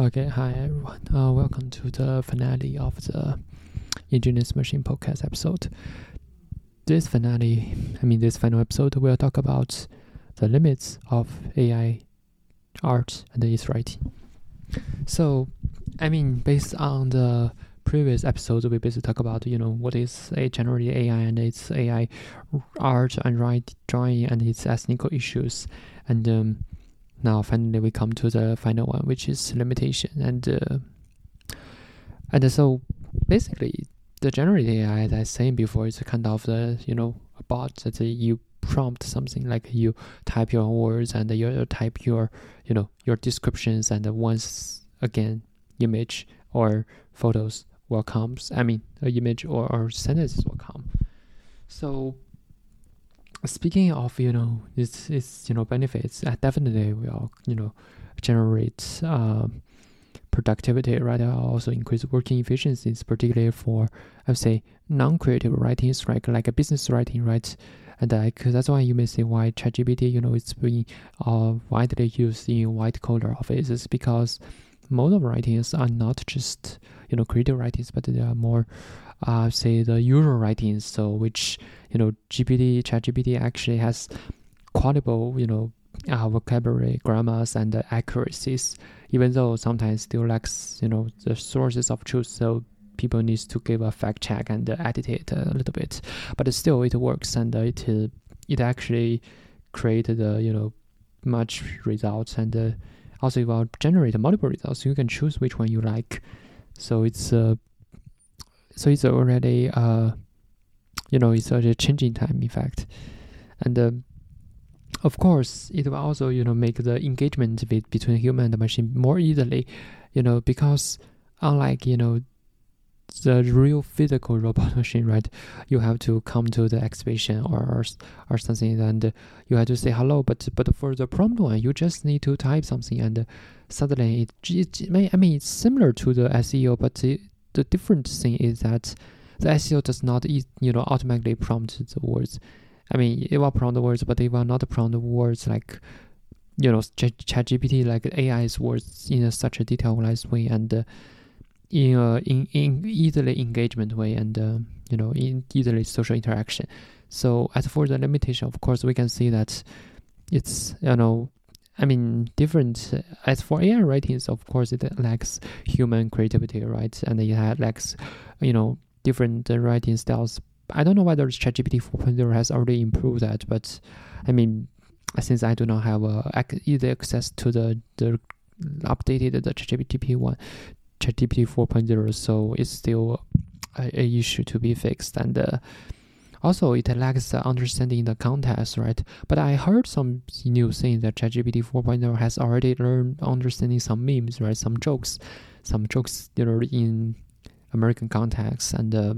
Okay, hi everyone. Uh, welcome to the finale of the Ingenious Machine podcast episode. This finale, I mean, this final episode, we'll talk about the limits of AI art and its writing. So, I mean, based on the previous episodes, we basically talk about, you know, what is a generative AI and its AI art and write drawing and its ethnical issues. And um, now finally we come to the final one, which is limitation. And uh, and so basically the generative AI, as I saying before, is a kind of the you know a bot that you prompt something like you type your words and you type your you know your descriptions and once again image or photos will come. I mean, an image or, or sentences will come. So speaking of you know its its you know benefits, uh, definitely will you know generate uh, productivity, right? Also increase working efficiencies, particularly for I would say non-creative writings, right? Like a business writing, right? And uh, that's why you may say why ChatGPT, you know, it's being uh, widely used in white collar offices because most of writings are not just you know creative writings, but they are more uh, say the usual writings. So which you know GPT ChatGPT actually has quotable you know uh, vocabulary, grammars, and uh, accuracies. Even though sometimes still lacks you know the sources of truth, so people needs to give a fact check and uh, edit it a little bit. But still, it works and it it actually created the you know much results and also it will generate multiple results. You can choose which one you like. So it's uh, so it's already uh, you know it's a changing time in fact, and uh, of course it will also you know make the engagement between human and machine more easily, you know because unlike you know the real physical robot machine, right? You have to come to the exhibition or or, or something, and you have to say hello. But but for the prompt one, you just need to type something, and suddenly it, it I mean it's similar to the SEO, but the, the different thing is that the SEO does not you know automatically prompt the words. I mean, it will prompt the words, but it will not prompt the words like you know ChatGPT like AI's words in a, such a detailed way and. Uh, in a in, in easily engagement way and uh, you know in easily social interaction. So as for the limitation, of course, we can see that it's you know I mean, different. As for AI writings, of course, it lacks human creativity, right? And it lacks, you know, different writing styles. I don't know whether ChatGPT 4.0 has already improved that, but I mean, since I do not have uh, easy access to the the updated the ChatGPT one, ChatGPT 4.0, so it's still a, a, issue to be fixed. And uh, also, it lacks understanding the context, right? But I heard some news saying that ChatGPT 4.0 has already learned understanding some memes, right? Some jokes, some jokes that are in American context, and uh,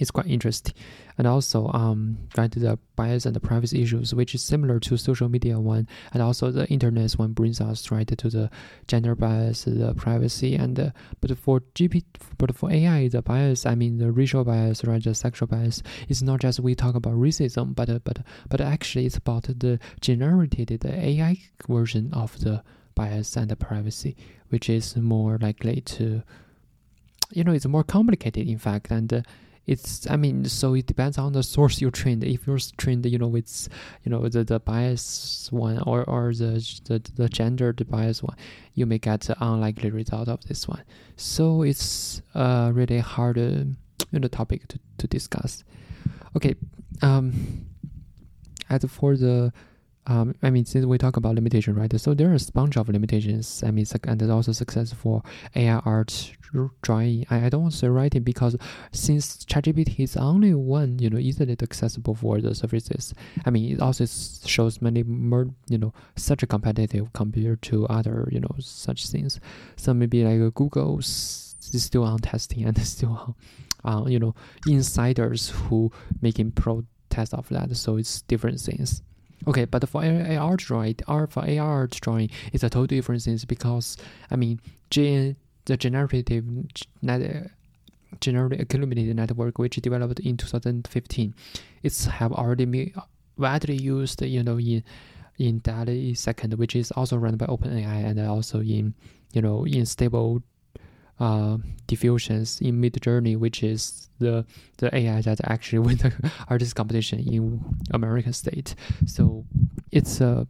it's quite interesting. And also, um, right, the bias and the privacy issues, which is similar to social media one, and also the internet one brings us right to the gender bias, the privacy, and but for GP, but for AI, the bias, I mean the racial bias, right, the sexual bias, it's not just we talk about racism, but uh, but but actually it's about the generated the AI version of the bias and the privacy, which is more likely to, you know, it's more complicated in fact, and uh, it's i mean so it depends on the source you're trained. If you're trained you know with you know the, the bias one or or the the, the gendered bias one you may get the unlikely result of this one. So it's uh really hard uh, you know topic to, to discuss. Okay um as for the um, I mean, since we talk about limitation, right? So there are a bunch of limitations. I mean, and there's also success for AI art drawing. I, I don't want to say writing because since ChatGPT is only one, you know, easily accessible for the services. I mean, it also shows many more, you know, such a competitive compared to other, you know, such things. So maybe like Google's is still on testing and still on, uh, you know, insiders who making pro test of that. So it's different things. Okay, but for AR drawing, R for AR drawing is a totally different thing because I mean, GN, the generative net, generative accumulated network, which developed in 2015, it's have already been widely used, you know, in in DALL-E Second, which is also run by OpenAI, and also in you know, in stable uh, diffusions in Midjourney, which is the the AI that actually won the artist competition in American state. So it's a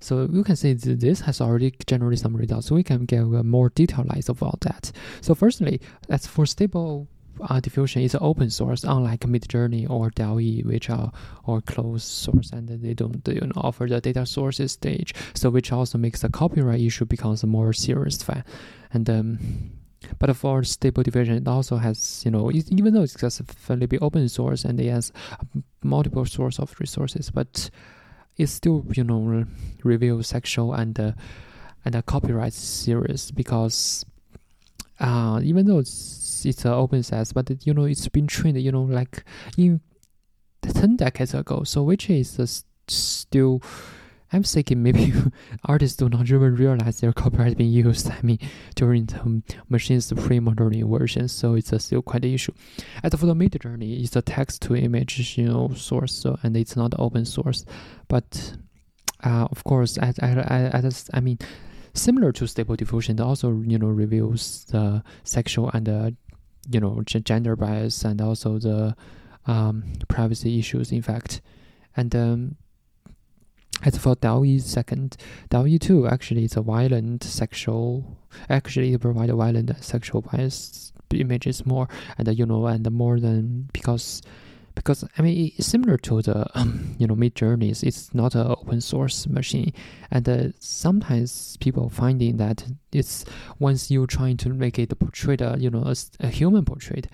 so you can say this has already generated some results. So we can get a more detailed light about that. So firstly, as for stable uh, diffusion is open source, unlike Midjourney or DALL-E, which are or closed source and they don't you know, offer the data sources stage. So which also makes the copyright issue becomes a more serious threat. And um, but for stable diffusion, it also has you know even though it's just fairly open source and it has multiple source of resources, but it still you know reveals sexual and uh, and a copyright serious because uh, even though it's it's an open source, but you know it's been trained you know like in ten decades ago, so which is uh, still I'm thinking maybe artists do not even realize their copyright being used. I mean, during the machine's pre-modern version, so it's a still quite an issue. As for the Midjourney, it's a text-to-image you know source, so and it's not open source, but uh, of course, as, as, I mean, similar to Stable Diffusion, it also you know reveals the sexual and uh, you know gender bias and also the um, privacy issues. In fact, and um, as for DALL-E second, DALL-E 2 actually is a violent sexual, actually it provides violent sexual bias images more, and you know, and more than because because I mean it's similar to the um, you know Midjourneys. It's not an open source machine, and uh, sometimes people finding that it's once you're trying to make it portray a you know a, a human portrait,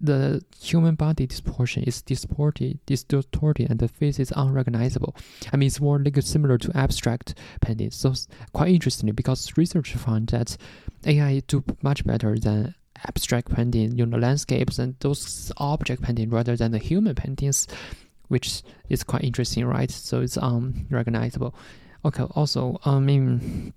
the human body distortion is distorted, distorted, and the face is unrecognizable. I mean, it's more like similar to abstract painting. So quite interesting because research found that AI do much better than abstract painting, you know, landscapes and those object painting rather than the human paintings, which is quite interesting, right? So it's unrecognizable. Okay. Also, I mean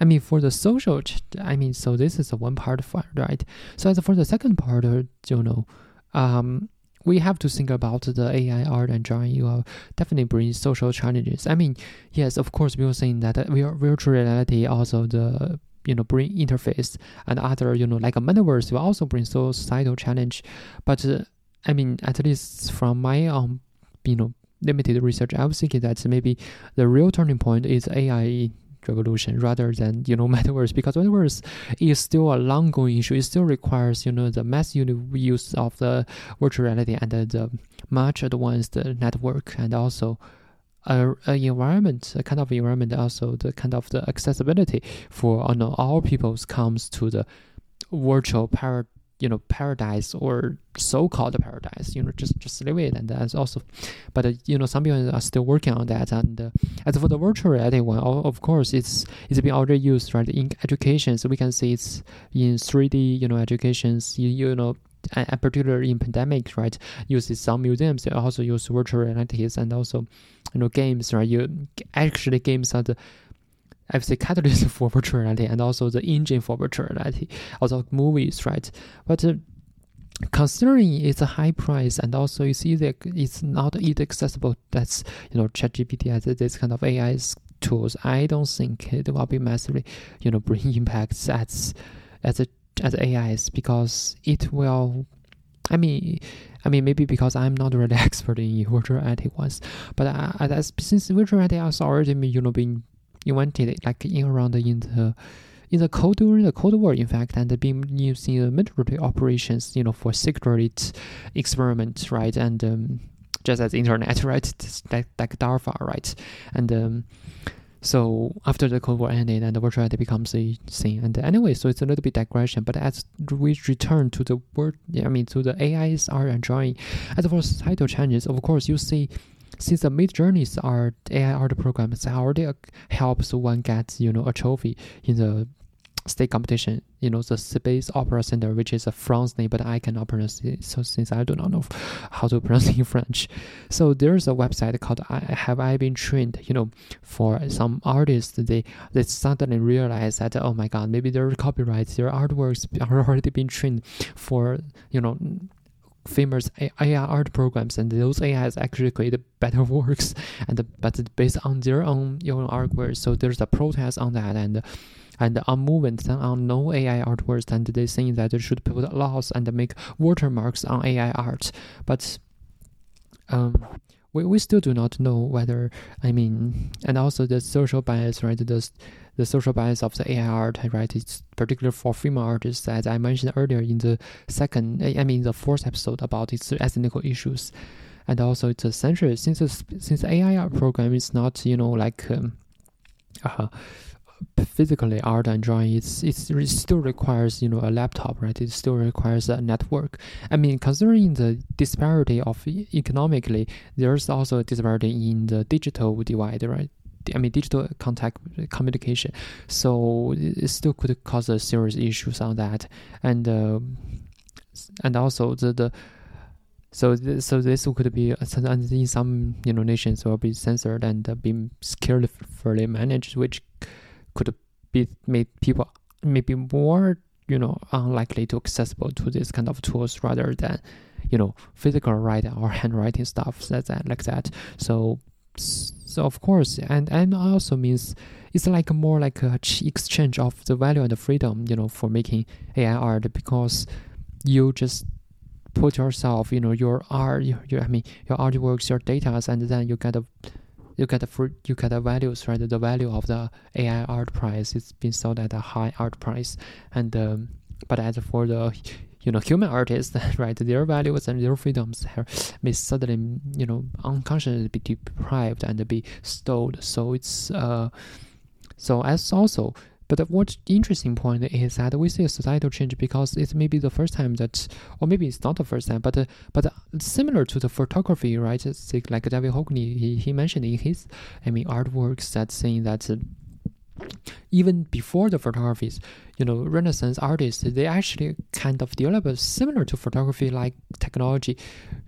I mean, for the social, I mean, so this is the one part, right? So as for the second part, uh, you know, um, we have to think about the AI art and drawing. You will definitely bring social challenges. I mean, yes, of course, we were saying that uh, virtual reality also the you know bring interface and other you know like a metaverse will also bring societal challenge. But uh, I mean, at least from my um you know limited research, I was thinking that maybe the real turning point is AI revolution rather than you know metaverse because metaverse is still a long going issue. It still requires you know the mass use of the virtual reality and the much advanced network and also a, environment, a kind of environment, also the kind of the accessibility for you know, all people comes to the virtual power you know paradise or so-called paradise you know just just leave it and that's also but uh, you know some people are still working on that and uh, as for the virtual reality one of course it's it's been already used right in education so we can see it's in 3d you know educations you, you know and particularly in pandemic, right, uses some museums they also use virtual realities and also, you know, games, right? You actually games are the I would say catalyst for virtual reality and also the engine for virtual reality, also movies, right? But uh, considering it's a high price and also you see that it's not easily accessible, that's you know ChatGPT has this kind of AI tools. I don't think it will be massively, you know, bring impacts as as a as AIs because it will. I mean, I mean, maybe because I'm not really expert in virtual reality but uh, since virtual reality has already, you know, been invented like in around in the in the cold during the Cold War, in fact, and being used in military operations, you know, for secret experiments, right? And um, just as internet, right? Like, like DARPA, right? And um, so after the Cold War ended, and the virtual reality becomes a thing. And anyway, so it's a little bit digression. But as we return to the word, I mean, to the AI's are enjoying, as for societal changes, of course, you see since the Midjourneys are AI art programs already helps one get you know a trophy in the state competition. You know the Space Opera Center, which is a France name, but I cannot pronounce it. So since I do not know how to pronounce it in French, so there's a website called "Have I Been Trained?" You know, for some artists, they they suddenly realize that oh my god, maybe their copyrights, their artworks are already been trained for you know famous AI art programs, and those AIs actually create better works, and but based on their own own artworks. So there's a protest on that, and and on movement on no AI artworks, and they think that they should put laws and make watermarks on AI art, but um we, we still do not know whether I mean, and also the social bias, right? The the social bias of the AI art, right? It's particular for female artists, as I mentioned earlier in the second, I mean, the fourth episode about its ethnical issues, and also it's essential since since AI art program is not you know like. Um, uh, physically art and drawing it's, it's it still requires you know a laptop right? It still requires a network. I mean considering the disparity of economically there's also a disparity in the digital divide right? I mean, digital contact communication. So it still could cause a serious issues on that, and uh, and also the the so th- so this could be and in some you know nations will be censored and uh, be carefully managed, which could be made people maybe more you know unlikely to accessible to this kind of tools rather than you know physical writing or handwriting stuff like that like that. So so of course and and also means it's like more like a exchange of the value and the freedom you know for making ai art because you just put yourself you know your art your, your i mean your artworks your data and then you get a you get the you get the values right? The value of the ai art price it's been sold at a high art price. And um, but as for the you know human artists right their values and their freedoms may suddenly you know unconsciously be deprived and be stole so it's uh so as also but what interesting point is that we see a societal change because it may be the first time that, or maybe it's not the first time, but uh, but similar to the photography, right? It's like David Hockney, he, he mentioned in his, I mean, artworks that saying that. Uh, even before the photographies, you know, Renaissance artists, they actually kind of developed similar to photography like technology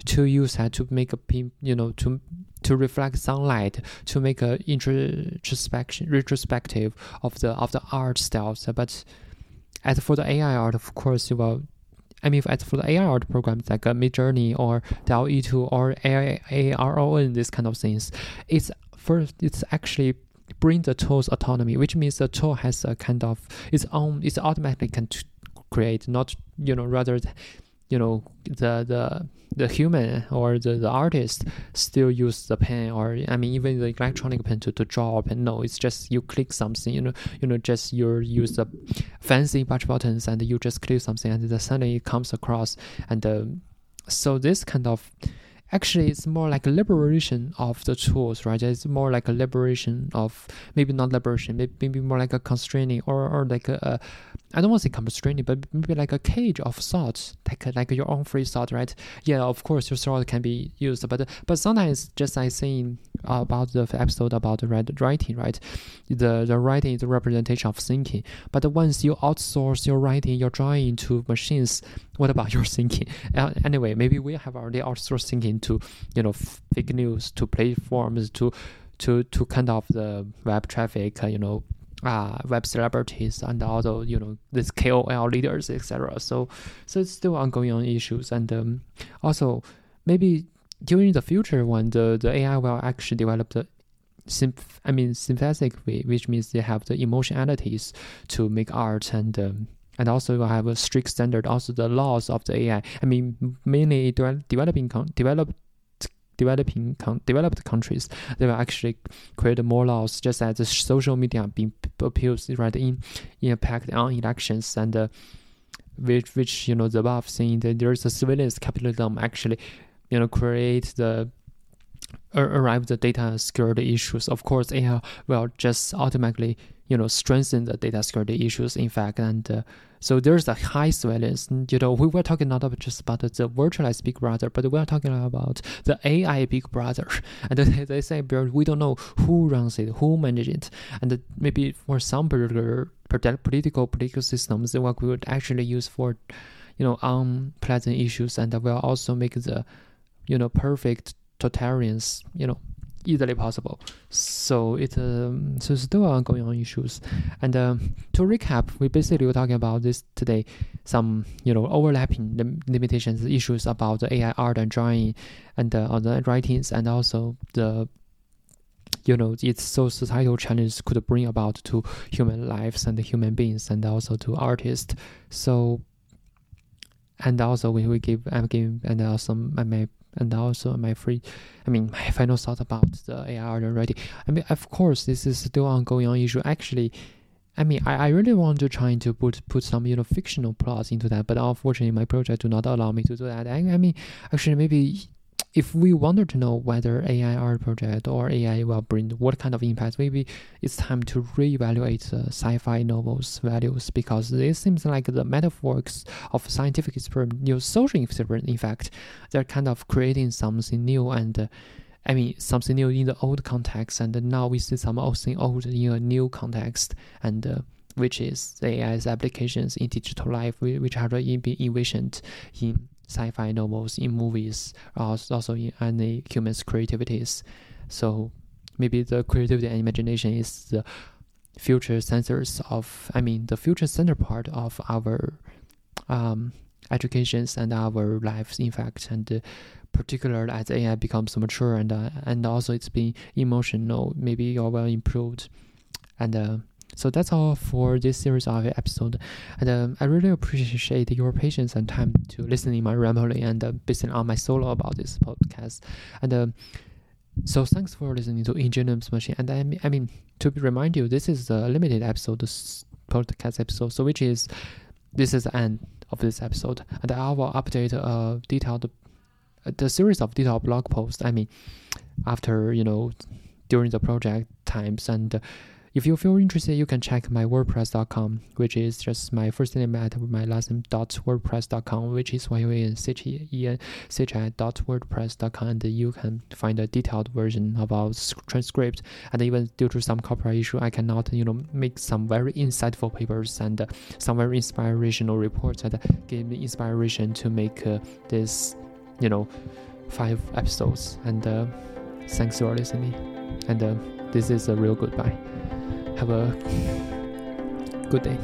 to use that to make a, you know, to to reflect sunlight to make a introspection retrospective of the of the art styles. But as for the AI art, of course, you will. I mean, as for the AI art programs like uh, Midjourney or DALL-E2 or AARON, this kind of things, it's first it's actually bring the tool's autonomy, which means the tool has a kind of its own, it's automatically can create, not you know rather you know the the the human or the, the artist still use the pen or I mean even the electronic pen to, to draw a pen. No, it's just you click something, you know, you know, just you use the fancy bunch buttons and you just click something and then suddenly it comes across and uh, so this kind of actually it's more like a liberation of the tools right it's more like a liberation of maybe not liberation maybe more like a constraining or, or like a, a I don't want to say constraining, but maybe like a cage of thoughts, like like your own free thought, right? Yeah, of course your thought can be used, but but sometimes just like saying about the episode about writing, right? The the writing is a representation of thinking, but once you outsource your writing, your drawing to machines, what about your thinking? Uh, anyway, maybe we have already outsourced thinking to you know fake news, to platforms, to to to kind of the web traffic, uh, you know uh, web celebrities and also you know these KOL leaders, etc. So so it's still ongoing on issues, and um, also maybe during the future when the, the AI will actually develop the symph- I mean synthetic way, which means they have the emotionalities to make art and um, and also will have a strict standard. Also the laws of the AI. I mean mainly de- developing developed developing developed countries, they will actually create more laws, just as the social media being appeals right in, in impact on elections and. Uh, which, which you know the above saying that there's a surveillance capitalism actually you know create the arrive the data security issues of course AI will just automatically you know strengthen the data security issues in fact and uh, so there's a high surveillance. You know we were talking not about just about the virtualized big brother but we are talking about the ai big brother. And they, they say we don't know who runs it who manages it. And maybe for some particular political political systems that we would actually use for you know unpleasant issues. And will also make the you know perfect totalitarians you know easily possible. So it's um, so still ongoing on issues. And um, to recap, we basically were talking about this today. Some you know overlapping lim- limitations, issues about the AI art and drawing, and uh, the writings, and also the you know its so societal challenges could bring about to human lives and human beings, and also to artists. So and also we will give I'm giving and also my and also my free I mean my final thought about the AR already. I mean of course this is still ongoing on issue. Actually I mean I, I really want to try to put put some you know fictional plots into that, but unfortunately my project do not allow me to do that. I, I mean actually maybe if we wanted to know whether AI art project or AI will bring what kind of impact, maybe it's time to reevaluate the sci-fi novels values because it seems like the metaphors of scientific experiment, new social experiment, in fact, they're kind of creating something new and. Uh, I mean, something new in the old context, and now we see something old in a new context, and uh, which is AI's applications in digital life, which are being envisioned in sci-fi novels, in movies, also in any human's creativities. So maybe the creativity and imagination is the future sensors of, I mean, the future center part of our um, educations and our lives, in fact, and uh, particularly as AI becomes mature and uh, and also it's being emotional, maybe you're well improved, and uh, so that's all for this series of episode, and um, I really appreciate your patience and time to listening my rambling and uh, basing on my solo about this podcast. And uh, so thanks for listening to Ingenious Machine. And I mean, I mean to remind you, this is a limited episode, this podcast episode, so which is this is the end of this episode, and I will update a detailed the series of detailed blog posts. I mean, after you know during the project times and. If you feel interested, you can check my WordPress.com, which is just my first name at my last name dot WordPress.com, which is Y U A N C H E N C H I dot WordPress.com, and you can find a detailed version our transcript. And even due to some copyright issue, I cannot, you know, make some very insightful papers and uh, some very inspirational reports that gave me inspiration to make uh, this, you know, five episodes. And uh, thanks for listening. And uh, this is a real goodbye. Have a good day.